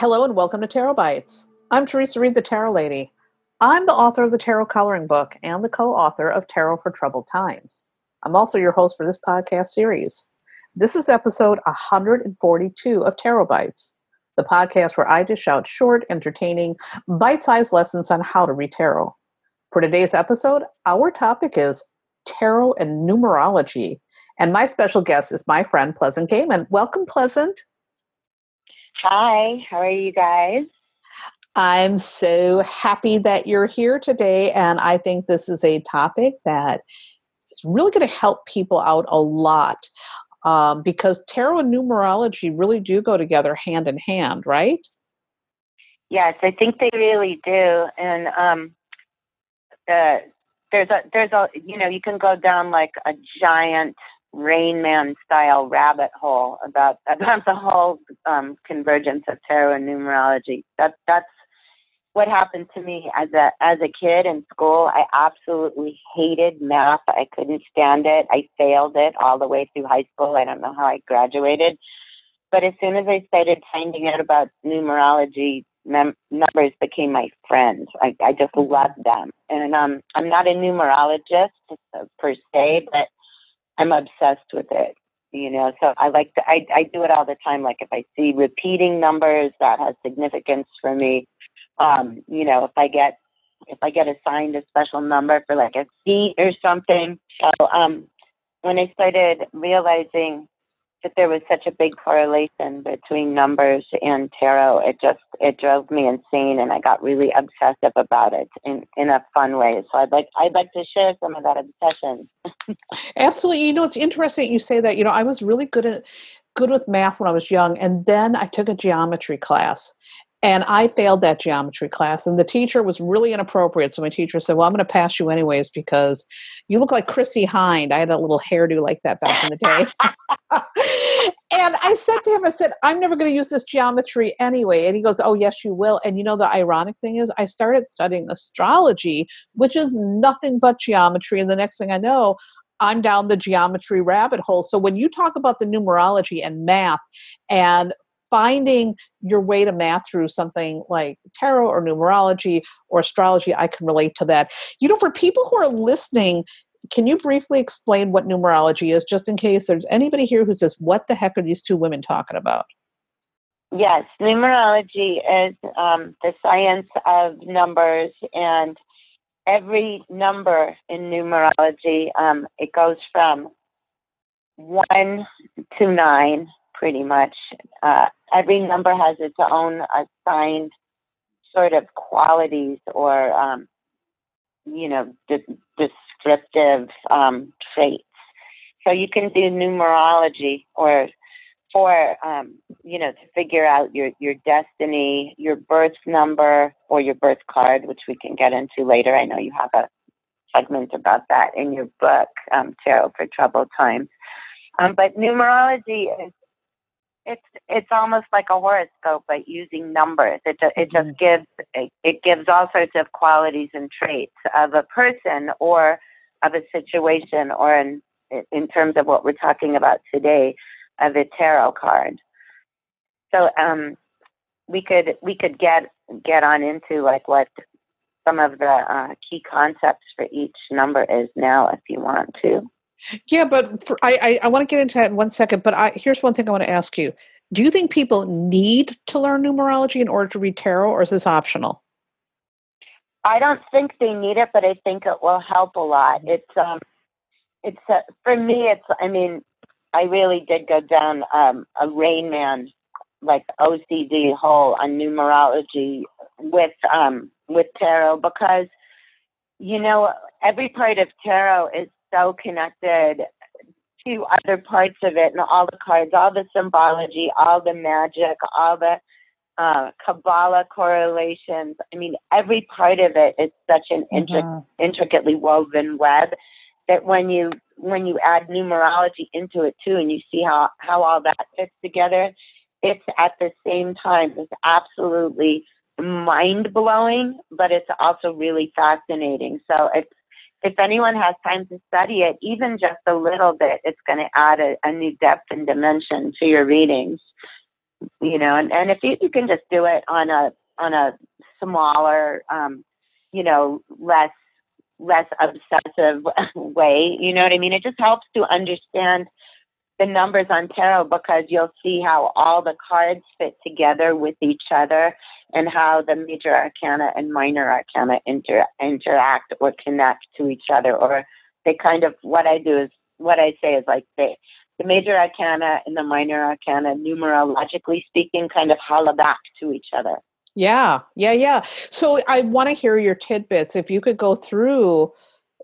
Hello and welcome to Tarot Bites. I'm Theresa Reed, the Tarot Lady. I'm the author of the Tarot Coloring Book and the co author of Tarot for Troubled Times. I'm also your host for this podcast series. This is episode 142 of Tarot Bites, the podcast where I dish out short, entertaining, bite sized lessons on how to read tarot. For today's episode, our topic is tarot and numerology. And my special guest is my friend Pleasant Gehman. Welcome, Pleasant. Hi, how are you guys? I'm so happy that you're here today. And I think this is a topic that is really going to help people out a lot um, because tarot and numerology really do go together hand in hand, right? Yes, I think they really do. And um, uh, there's a, there's a, you know, you can go down like a giant Rain Man style rabbit hole about about the whole um, convergence of tarot and numerology. That that's what happened to me as a as a kid in school. I absolutely hated math. I couldn't stand it. I failed it all the way through high school. I don't know how I graduated. But as soon as I started finding out about numerology, mem- numbers became my friends. I, I just loved them. And um, I'm not a numerologist per se, but I'm obsessed with it. You know, so I like to, I, I do it all the time. Like if I see repeating numbers that has significance for me, um, you know, if I get, if I get assigned a special number for like a seat or something. So, um, when I started realizing that there was such a big correlation between numbers and tarot it just it drove me insane and i got really obsessive about it in in a fun way. So i'd like i'd like to share some of that obsession. Absolutely. You know it's interesting you say that. You know i was really good at good with math when i was young and then i took a geometry class and I failed that geometry class, and the teacher was really inappropriate. So my teacher said, "Well, I'm going to pass you anyways because you look like Chrissie Hynde. I had a little hairdo like that back in the day. and I said to him, "I said I'm never going to use this geometry anyway." And he goes, "Oh, yes, you will." And you know, the ironic thing is, I started studying astrology, which is nothing but geometry. And the next thing I know, I'm down the geometry rabbit hole. So when you talk about the numerology and math and finding your way to math through something like tarot or numerology or astrology, I can relate to that. You know, for people who are listening, can you briefly explain what numerology is, just in case there's anybody here who says, What the heck are these two women talking about? Yes, numerology is um, the science of numbers, and every number in numerology, um, it goes from one to nine, pretty much. Uh, every number has its own assigned sort of qualities or, um, you know, de- descriptive um, traits. So you can do numerology or for um, you know to figure out your your destiny, your birth number, or your birth card, which we can get into later. I know you have a segment about that in your book, um, Tarot for Troubled Times. Um, but numerology is it's it's almost like a horoscope, but using numbers. It it just mm-hmm. gives it, it gives all sorts of qualities and traits of a person or of a situation, or in in terms of what we're talking about today, of a tarot card. So um, we could we could get get on into like what some of the uh, key concepts for each number is now, if you want to. Yeah, but for, I, I, I want to get into that in one second. But I, here's one thing I want to ask you: Do you think people need to learn numerology in order to read tarot, or is this optional? I don't think they need it, but I think it will help a lot. Mm-hmm. It's um, it's uh, for me. It's I mean, I really did go down um, a Rain Man like OCD hole on numerology with um with tarot because you know every part of tarot is so connected to other parts of it and all the cards, all the symbology, all the magic, all the uh, Kabbalah correlations. I mean, every part of it is such an mm-hmm. intricately woven web that when you when you add numerology into it too, and you see how how all that fits together, it's at the same time it's absolutely mind blowing, but it's also really fascinating. So it's if anyone has time to study it, even just a little bit, it's going to add a, a, new depth and dimension to your readings. you know, and, and if you, you can just do it on a on a smaller, um, you know, less less obsessive way. You know what I mean? It just helps to understand the numbers on tarot because you'll see how all the cards fit together with each other and how the major arcana and minor arcana inter- interact or connect to each other or they kind of what I do is what I say is like they the major arcana and the minor arcana numerologically speaking kind of holla back to each other. Yeah, yeah, yeah. So I want to hear your tidbits. If you could go through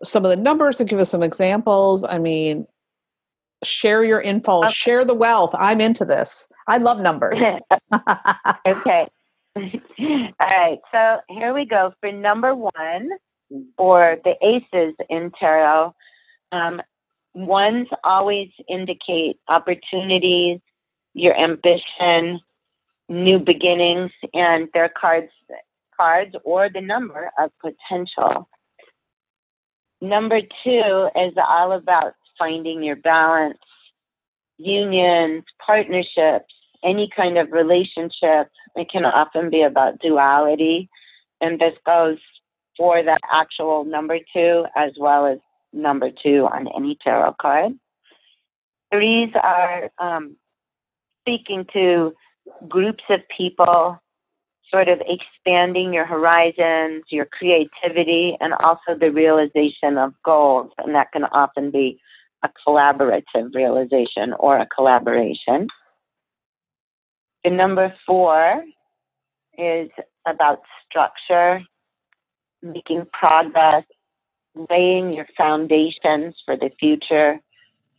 some of the numbers and give us some examples. I mean, share your info, okay. share the wealth. I'm into this. I love numbers. okay. All right. So here we go. For number one, or the aces in tarot, um, ones always indicate opportunities, your ambition, new beginnings, and their cards, cards or the number of potential. Number two is all about finding your balance, unions, partnerships, any kind of relationship. It can often be about duality. And this goes for the actual number two as well as number two on any tarot card. Threes are um, speaking to groups of people, sort of expanding your horizons, your creativity, and also the realization of goals. And that can often be a collaborative realization or a collaboration. The number four is about structure, making progress, laying your foundations for the future,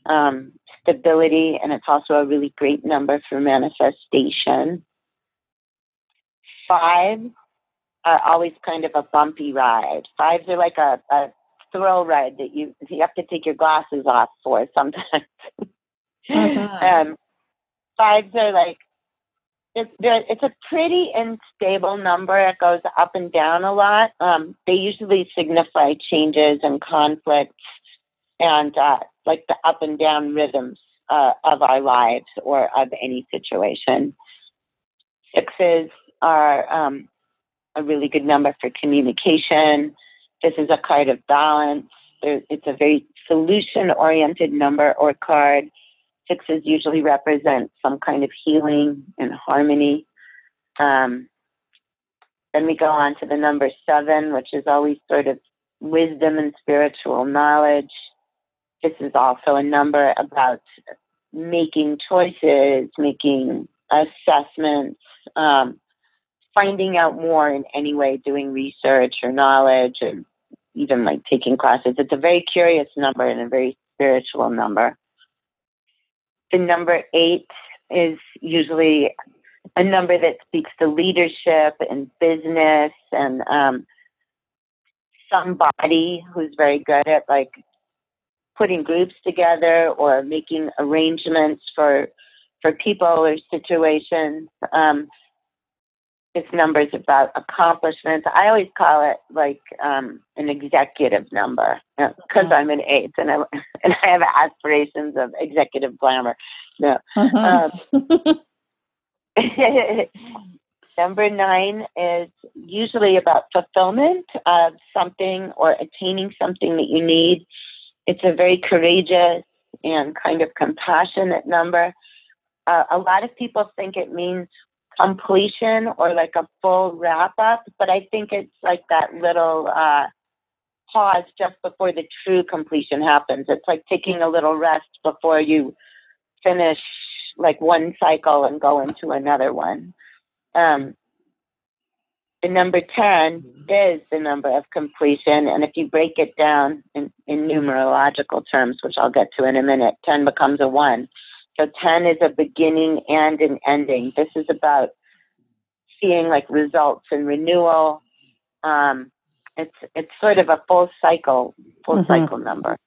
um, stability, and it's also a really great number for manifestation. Five are always kind of a bumpy ride. Fives are like a, a thrill ride that you you have to take your glasses off for sometimes. Mm-hmm. um, fives are like it's it's a pretty unstable number. It goes up and down a lot. Um, they usually signify changes and conflicts and uh, like the up and down rhythms uh, of our lives or of any situation. Sixes are um, a really good number for communication. This is a card of balance. It's a very solution oriented number or card Sixes usually represent some kind of healing and harmony. Um, then we go on to the number seven, which is always sort of wisdom and spiritual knowledge. This is also a number about making choices, making assessments, um, finding out more in any way, doing research or knowledge, or even like taking classes. It's a very curious number and a very spiritual number. The number eight is usually a number that speaks to leadership and business and um, somebody who's very good at like putting groups together or making arrangements for for people or situations. Um, its numbers about accomplishments. I always call it like um, an executive number because mm-hmm. I'm an eight and I and I have aspirations of executive glamour. No. Mm-hmm. Um, number nine is usually about fulfillment of something or attaining something that you need. It's a very courageous and kind of compassionate number. Uh, a lot of people think it means completion or like a full wrap up, but I think it's like that little uh, pause just before the true completion happens. It's like taking a little rest before you finish like one cycle and go into another one. Um, the number 10 is the number of completion. And if you break it down in, in numerological terms, which I'll get to in a minute, 10 becomes a 1. So 10 is a beginning and an ending. This is about seeing like results and renewal. Um, it's it's sort of a full cycle, full mm-hmm. cycle number.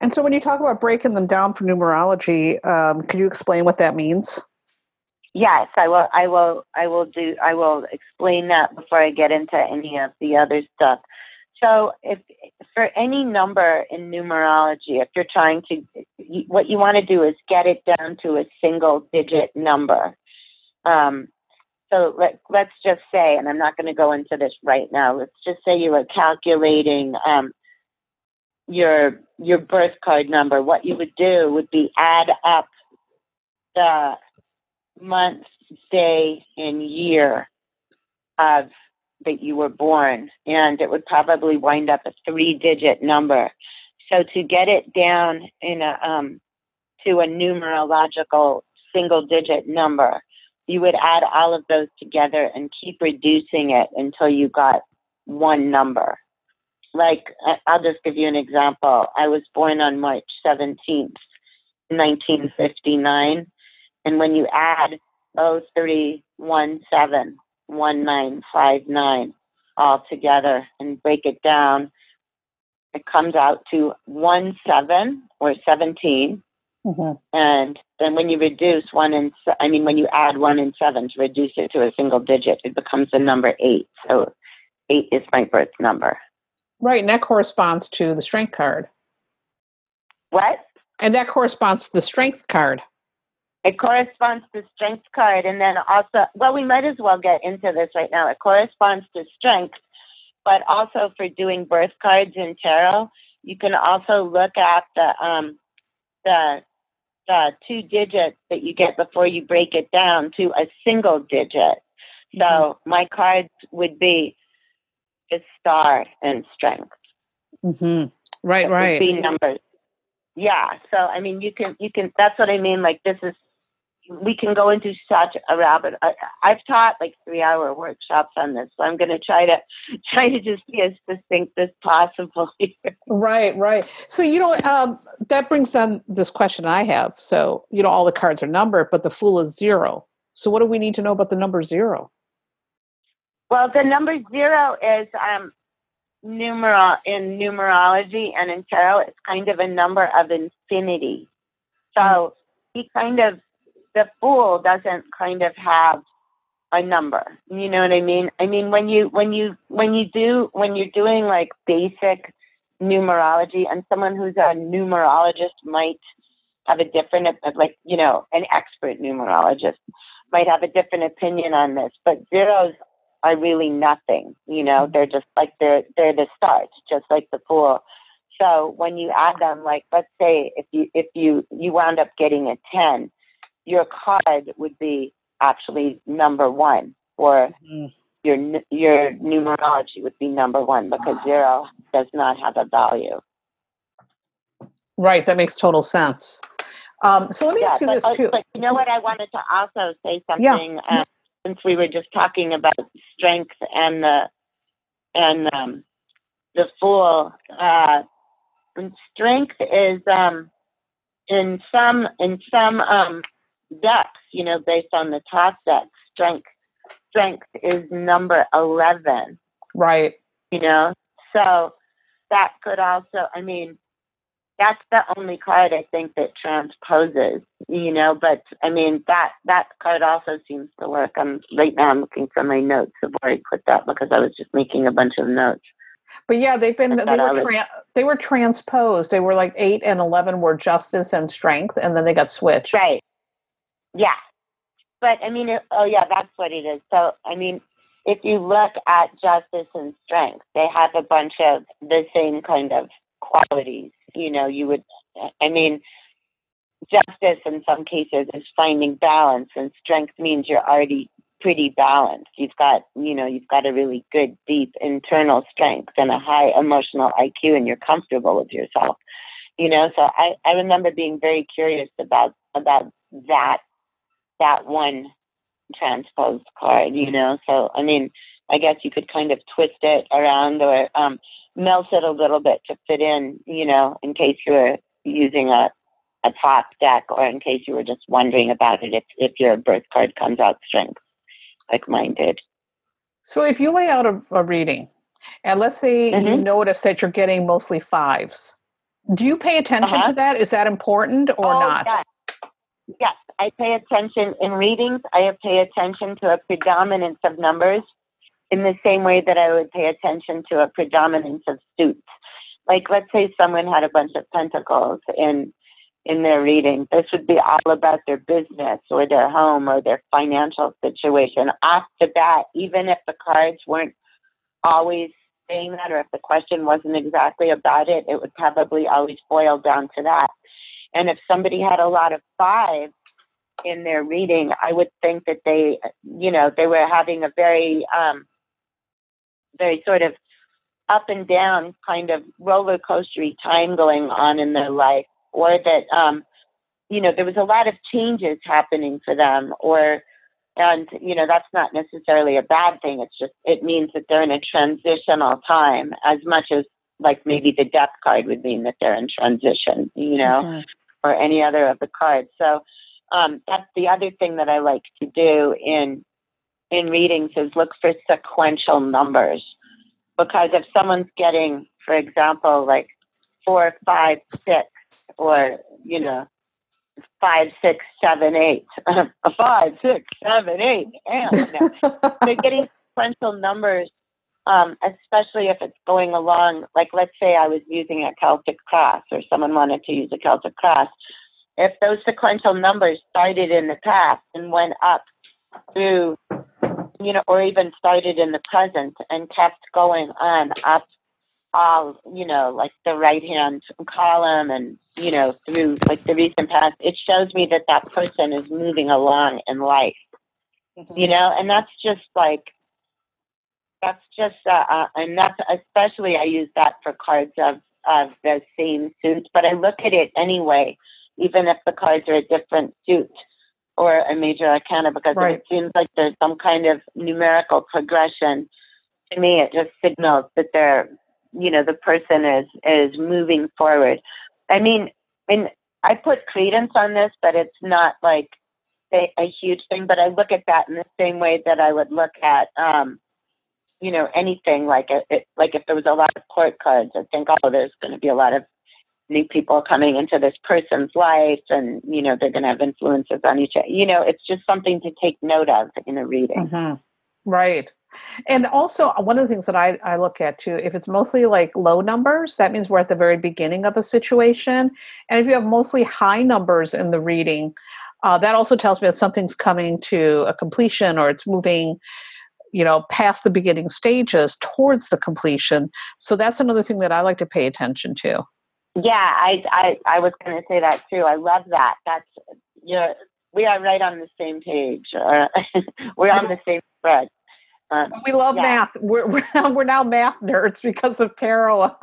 And so, when you talk about breaking them down for numerology, um, can you explain what that means? Yes, I will. I will. I will do. I will explain that before I get into any of the other stuff. So, if for any number in numerology, if you're trying to, what you want to do is get it down to a single digit number. Um, so let, let's just say, and I'm not going to go into this right now. Let's just say you were calculating um, your your birth card number. What you would do would be add up the month, day, and year of that you were born, and it would probably wind up a three-digit number. So to get it down in a um, to a numerological single-digit number, you would add all of those together and keep reducing it until you got one number. Like I'll just give you an example. I was born on March 17th, 1959, and when you add 0317 1959 all together and break it down, it comes out to 1 7 or 17. Mm-hmm. And then when you reduce one and, I mean, when you add one and seven to reduce it to a single digit, it becomes the number eight. So eight is my birth number. Right. And that corresponds to the strength card. What? And that corresponds to the strength card. It corresponds to strength card. And then also, well, we might as well get into this right now. It corresponds to strength, but also for doing birth cards in tarot, you can also look at the, um, the, the two digits that you get before you break it down to a single digit. So mm-hmm. my cards would be the star and strength. Mm-hmm. Right, right. Be numbers. Yeah. So I mean, you can you can. That's what I mean. Like this is we can go into such a rabbit. I, have taught like three hour workshops on this, so I'm going to try to try to just be as succinct as possible. right, right. So you know um, that brings down this question I have. So you know all the cards are numbered, but the fool is zero. So what do we need to know about the number zero? Well, the number zero is um, numeral in numerology and in tarot. It's kind of a number of infinity. So he kind of the fool doesn't kind of have a number. You know what I mean? I mean when you when you when you do when you're doing like basic numerology and someone who's a numerologist might have a different like you know an expert numerologist might have a different opinion on this but zeros are really nothing you know mm-hmm. they're just like they're they're the start just like the fool so when you add them like let's say if you if you you wound up getting a 10 your card would be actually number one, or mm. your your numerology would be number one because zero does not have a value. Right, that makes total sense. Um, so let me yeah, ask you but, this too. But you know what? I wanted to also say something yeah. um, since we were just talking about strength and the and um, the fool. Uh, strength is um, in some in some um, decks, you know, based on the Thoth deck, strength strength is number eleven. Right. You know, so that could also, I mean, that's the only card I think that transposes, you know, but I mean that that card also seems to work. I'm right now I'm looking for my notes of where I put that because I was just making a bunch of notes. But yeah, they've been they were tra- they were transposed. They were like eight and eleven were justice and strength, and then they got switched. Right. Yeah. But I mean, oh yeah, that's what it is. So, I mean, if you look at justice and strength, they have a bunch of the same kind of qualities. You know, you would, I mean, justice in some cases is finding balance, and strength means you're already pretty balanced. You've got, you know, you've got a really good, deep internal strength and a high emotional IQ, and you're comfortable with yourself. You know, so I, I remember being very curious about about that that one transposed card, you know. So I mean, I guess you could kind of twist it around or um, melt it a little bit to fit in, you know, in case you were using a a Thoth deck or in case you were just wondering about it if if your birth card comes out strength like mine did. So if you lay out a, a reading and let's say mm-hmm. you notice that you're getting mostly fives, do you pay attention uh-huh. to that? Is that important or oh, not? Yes. Yes. I pay attention in readings. I pay attention to a predominance of numbers in the same way that I would pay attention to a predominance of suits. Like, let's say someone had a bunch of pentacles in in their reading. This would be all about their business or their home or their financial situation off the bat, even if the cards weren't always saying that or if the question wasn't exactly about it, it would probably always boil down to that. And if somebody had a lot of fives in their reading, I would think that they, you know, they were having a very, um, very sort of up and down kind of roller coastery time going on in their life, or that, um, you know, there was a lot of changes happening for them, or, and, you know, that's not necessarily a bad thing. It's just, it means that they're in a transitional time as much as like maybe the death card would mean that they're in transition, you know, mm-hmm. Or any other of the cards. So, um, that's the other thing that I like to do in in readings is look for sequential numbers because if someone's getting, for example, like four, five, six, or you know, five, six, seven, eight, five, six, seven, eight, and you know, they're getting sequential numbers, um, especially if it's going along. Like, let's say I was using a Celtic cross, or someone wanted to use a Celtic cross if those sequential numbers started in the past and went up through, you know, or even started in the present and kept going on up all, you know, like the right hand column and, you know, through like the recent past, it shows me that that person is moving along in life, mm-hmm. you know, and that's just like, that's just, uh, uh, that's especially I use that for cards of, of the same suit, but I look at it anyway even if the cards are a different suit or a major arcana, because right. it seems like there's some kind of numerical progression. To me, it just signals that they're, you know, the person is is moving forward. I mean, and I put credence on this, but it's not like a, a huge thing. But I look at that in the same way that I would look at, um, you know, anything like it, like if there was a lot of court cards, I think, oh, there's going to be a lot of new people coming into this person's life and you know they're going to have influences on each other you know it's just something to take note of in a reading. Mm-hmm. right. And also one of the things that I, I look at too if it's mostly like low numbers that means we're at the very beginning of a situation. And if you have mostly high numbers in the reading uh, that also tells me that something's coming to a completion or it's moving you know past the beginning stages towards the completion so that's another thing that i like to pay attention to yeah, I I I was going to say that too. I love that. That's you're we are right on the same page. Uh, we're on the same thread. Uh, we love yeah. math. We're we're now, we're now math nerds because of tarot.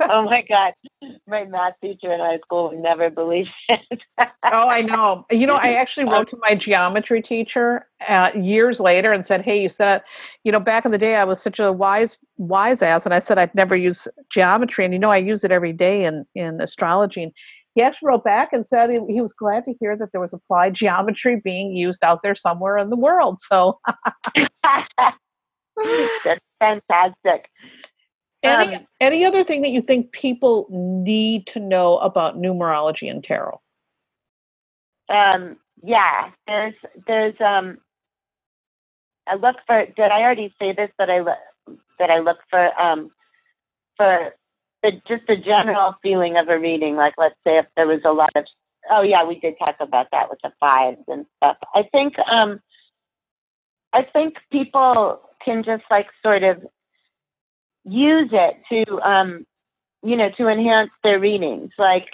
oh my god, my math teacher in high school would never believe it. oh, I know. You know, I actually wrote to my geometry teacher uh, years later and said, "Hey, you said, you know, back in the day, I was such a wise wise ass, and I said I'd never use geometry, and you know, I use it every day in in astrology." And he actually wrote back and said he, he, was glad to hear that there was applied geometry being used out there somewhere in the world. So that's fantastic. Any um, any other thing that you think people need to know about numerology and tarot? Um, yeah, there's there's um I look for did I already say this that I look that I look for um for the just the general feeling of a reading. Like, let's say if there was a lot of, oh yeah, we did talk about that with the fives and stuff. I think, um, I think people can just like sort of use it to, um, you know, to enhance their readings. Like,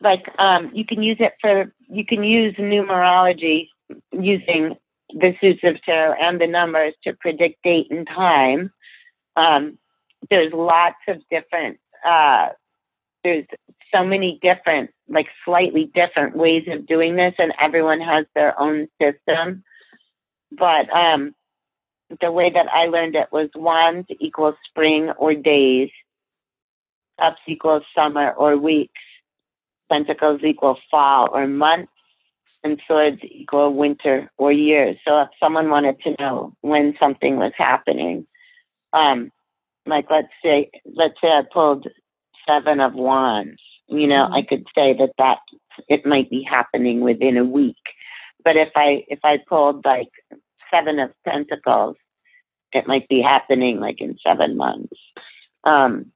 like um, you can use it for, you can use numerology using the suits of tarot and the numbers to predict date and time. Um, there's lots of different uh, there's so many different like slightly different ways of doing this and everyone has their own system. But um the way that i learned it was wands equals spring or days cups equals summer or weeks pentacles equal fall or months and swords equal winter or years so if someone wanted to know when something was happening um like let's say let's say I pulled seven of wands, you know, mm-hmm. I could say that that it might be happening within a week. But if I if I pulled like seven of pentacles, it might be happening like in seven months. Um,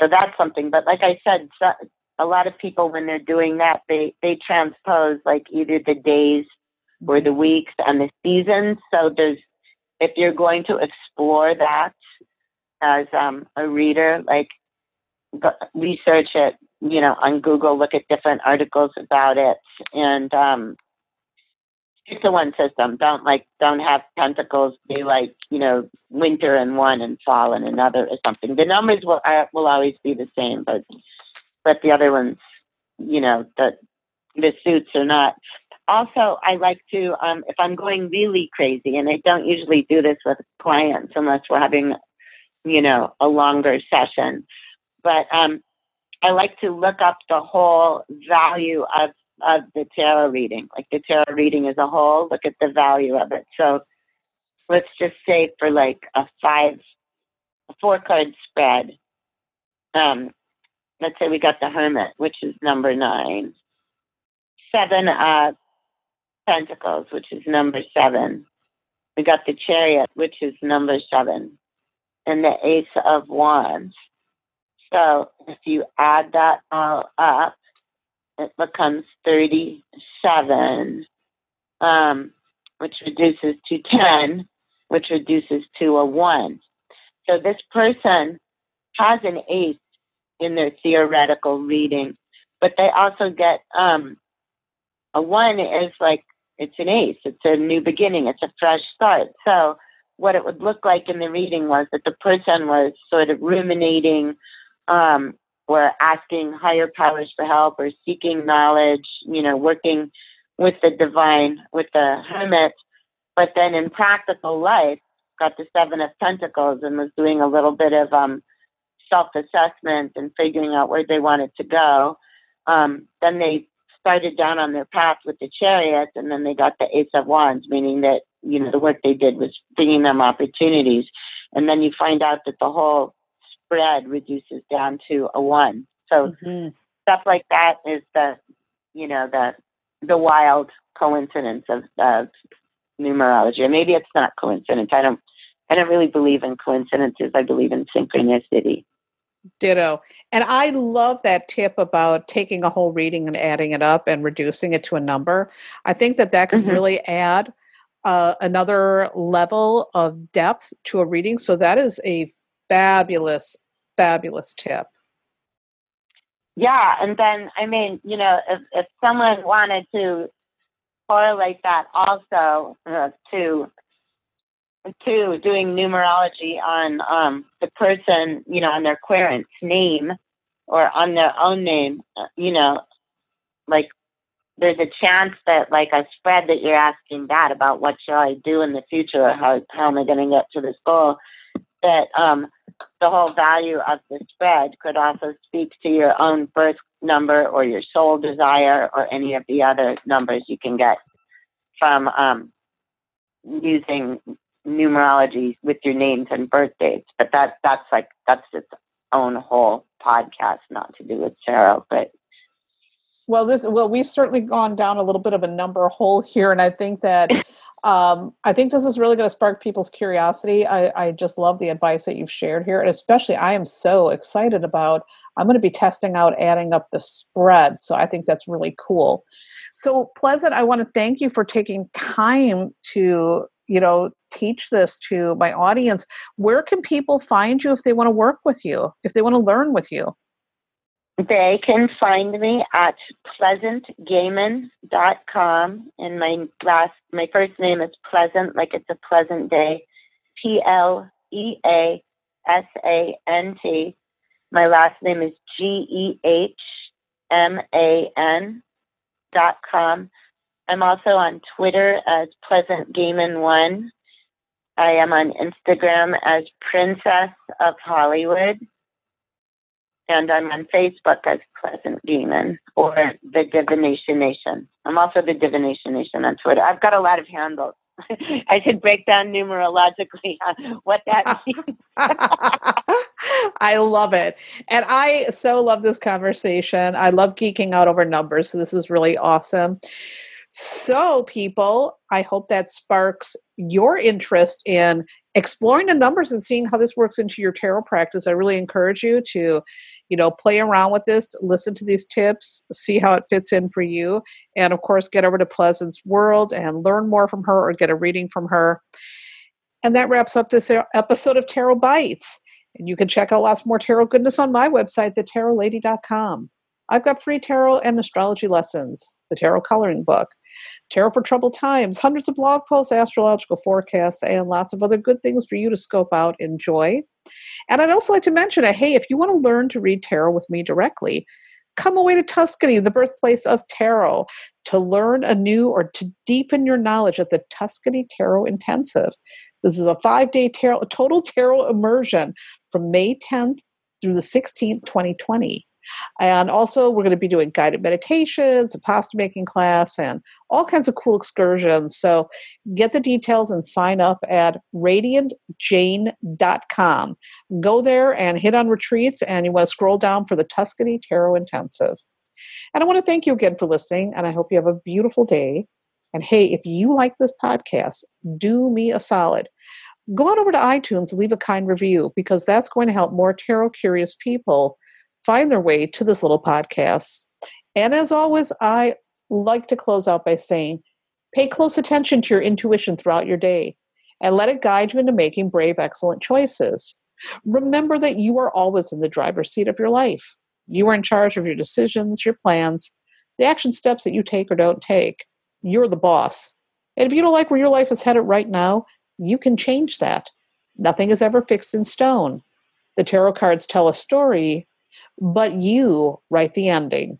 so that's something. But like I said, so, a lot of people when they're doing that, they they transpose like either the days or the weeks and the seasons. So there's if you're going to explore that as um, a reader, like research it, you know, on Google, look at different articles about it, and um, stick to one system. Don't like don't have pentacles be like you know winter in one and fall in another or something. The numbers will uh, will always be the same, but but the other ones, you know, the the suits are not. Also, I like to um, if I'm going really crazy, and I don't usually do this with clients unless we're having, you know, a longer session. But um, I like to look up the whole value of of the tarot reading, like the tarot reading as a whole. Look at the value of it. So let's just say for like a five, a four card spread. Um, let's say we got the Hermit, which is number nine. Seven uh, Pentacles, which is number seven. We got the Chariot, which is number seven, and the Ace of Wands. So if you add that all up, it becomes 37, um, which reduces to 10, which reduces to a 1. So this person has an ace in their theoretical reading, but they also get um, a 1 is like it's an ace, it's a new beginning, it's a fresh start. So what it would look like in the reading was that the person was sort of ruminating um, or asking higher powers for help or seeking knowledge, you know, working with the divine, with the hermit. But then in practical life, got the Seven of Pentacles and was doing a little bit of um, self assessment and figuring out where they wanted to go. Um, then they started down on their path with the chariot, and then they got the Ace of Wands, meaning that you know the work they did was bringing them opportunities. And then you find out that the whole spread reduces down to a one. So mm-hmm. stuff like that is the, you know, the the wild coincidence of, of numerology. Maybe it's not coincidence. I don't I don't really believe in coincidences. I believe in synchronicity. Ditto. And I love that tip about taking a whole reading and adding it up and reducing it to a number. I think that that can mm-hmm. really add uh, another level of depth to a reading. So that is a fabulous, fabulous tip. Yeah, and then I mean, you know, if if someone wanted to correlate that also uh, to to doing numerology on um, the person, you know, on their querent's name or on their own name, uh, you know, like there's a chance that like a spread that you're asking that about what shall I do in the future? Or how how am I going to get to this goal? That um the whole value of the spread could also speak to your own birth number or your soul desire or any of the other numbers you can get from um, using numerology with your names and birth dates. But that that's like that's its own whole podcast, not to do with tarot, but well, this well, we've certainly gone down a little bit of a number hole here, and I think that um, I think this is really going to spark people's curiosity. I, I, just love the advice that you've shared here. And especially, I am so excited about, I'm going to be testing out adding up the spread. So I think that's really cool. So, Pleasant, I want to thank you for taking time to, you know, teach this to my audience. Where can people find you if they want to work with you, if they want to learn with you? They can find me at pleasantgehman.com. And my last, my first name is Pleasant, like it's a pleasant day. P L E A S A N T. My last name is G E H M A N dot com. I'm also on Twitter as Pleasant Gehman One. I am on Instagram as Princess of Hollywood and I'm on Facebook as Pleasant Demon or the Divination Nation. I'm also the Divination Nation on Twitter. I've got a lot of handles. I should break down numerologically what that means. I love it. And I so love this conversation. I love geeking out over numbers. So this is really awesome. So, people, I hope that sparks your interest in exploring the numbers and seeing how this works into your tarot practice. I really encourage you to, you know, play around with this, listen to these tips, see how it fits in for you, and of course, get over to pleasant's World and learn more from her or get a reading from her. And that wraps up this episode of Tarot Bites. And you can check out lots more tarot goodness on my website, thetarotlady.com. I've got free tarot and astrology lessons, the tarot coloring book, tarot for troubled times, hundreds of blog posts, astrological forecasts, and lots of other good things for you to scope out, enjoy. And I'd also like to mention, uh, hey, if you want to learn to read tarot with me directly, come away to Tuscany, the birthplace of tarot, to learn anew or to deepen your knowledge at the Tuscany Tarot Intensive. This is a five day tarot, total tarot immersion from May 10th through the 16th, 2020. And also, we're going to be doing guided meditations, a pasta making class, and all kinds of cool excursions. So, get the details and sign up at radiantjane.com. Go there and hit on retreats, and you want to scroll down for the Tuscany Tarot Intensive. And I want to thank you again for listening, and I hope you have a beautiful day. And hey, if you like this podcast, do me a solid. Go on over to iTunes leave a kind review because that's going to help more tarot curious people find their way to this little podcast. And as always, I like to close out by saying pay close attention to your intuition throughout your day and let it guide you into making brave, excellent choices. Remember that you are always in the driver's seat of your life. You are in charge of your decisions, your plans, the action steps that you take or don't take. You're the boss. And if you don't like where your life is headed right now, you can change that. Nothing is ever fixed in stone. The tarot cards tell a story, but you write the ending.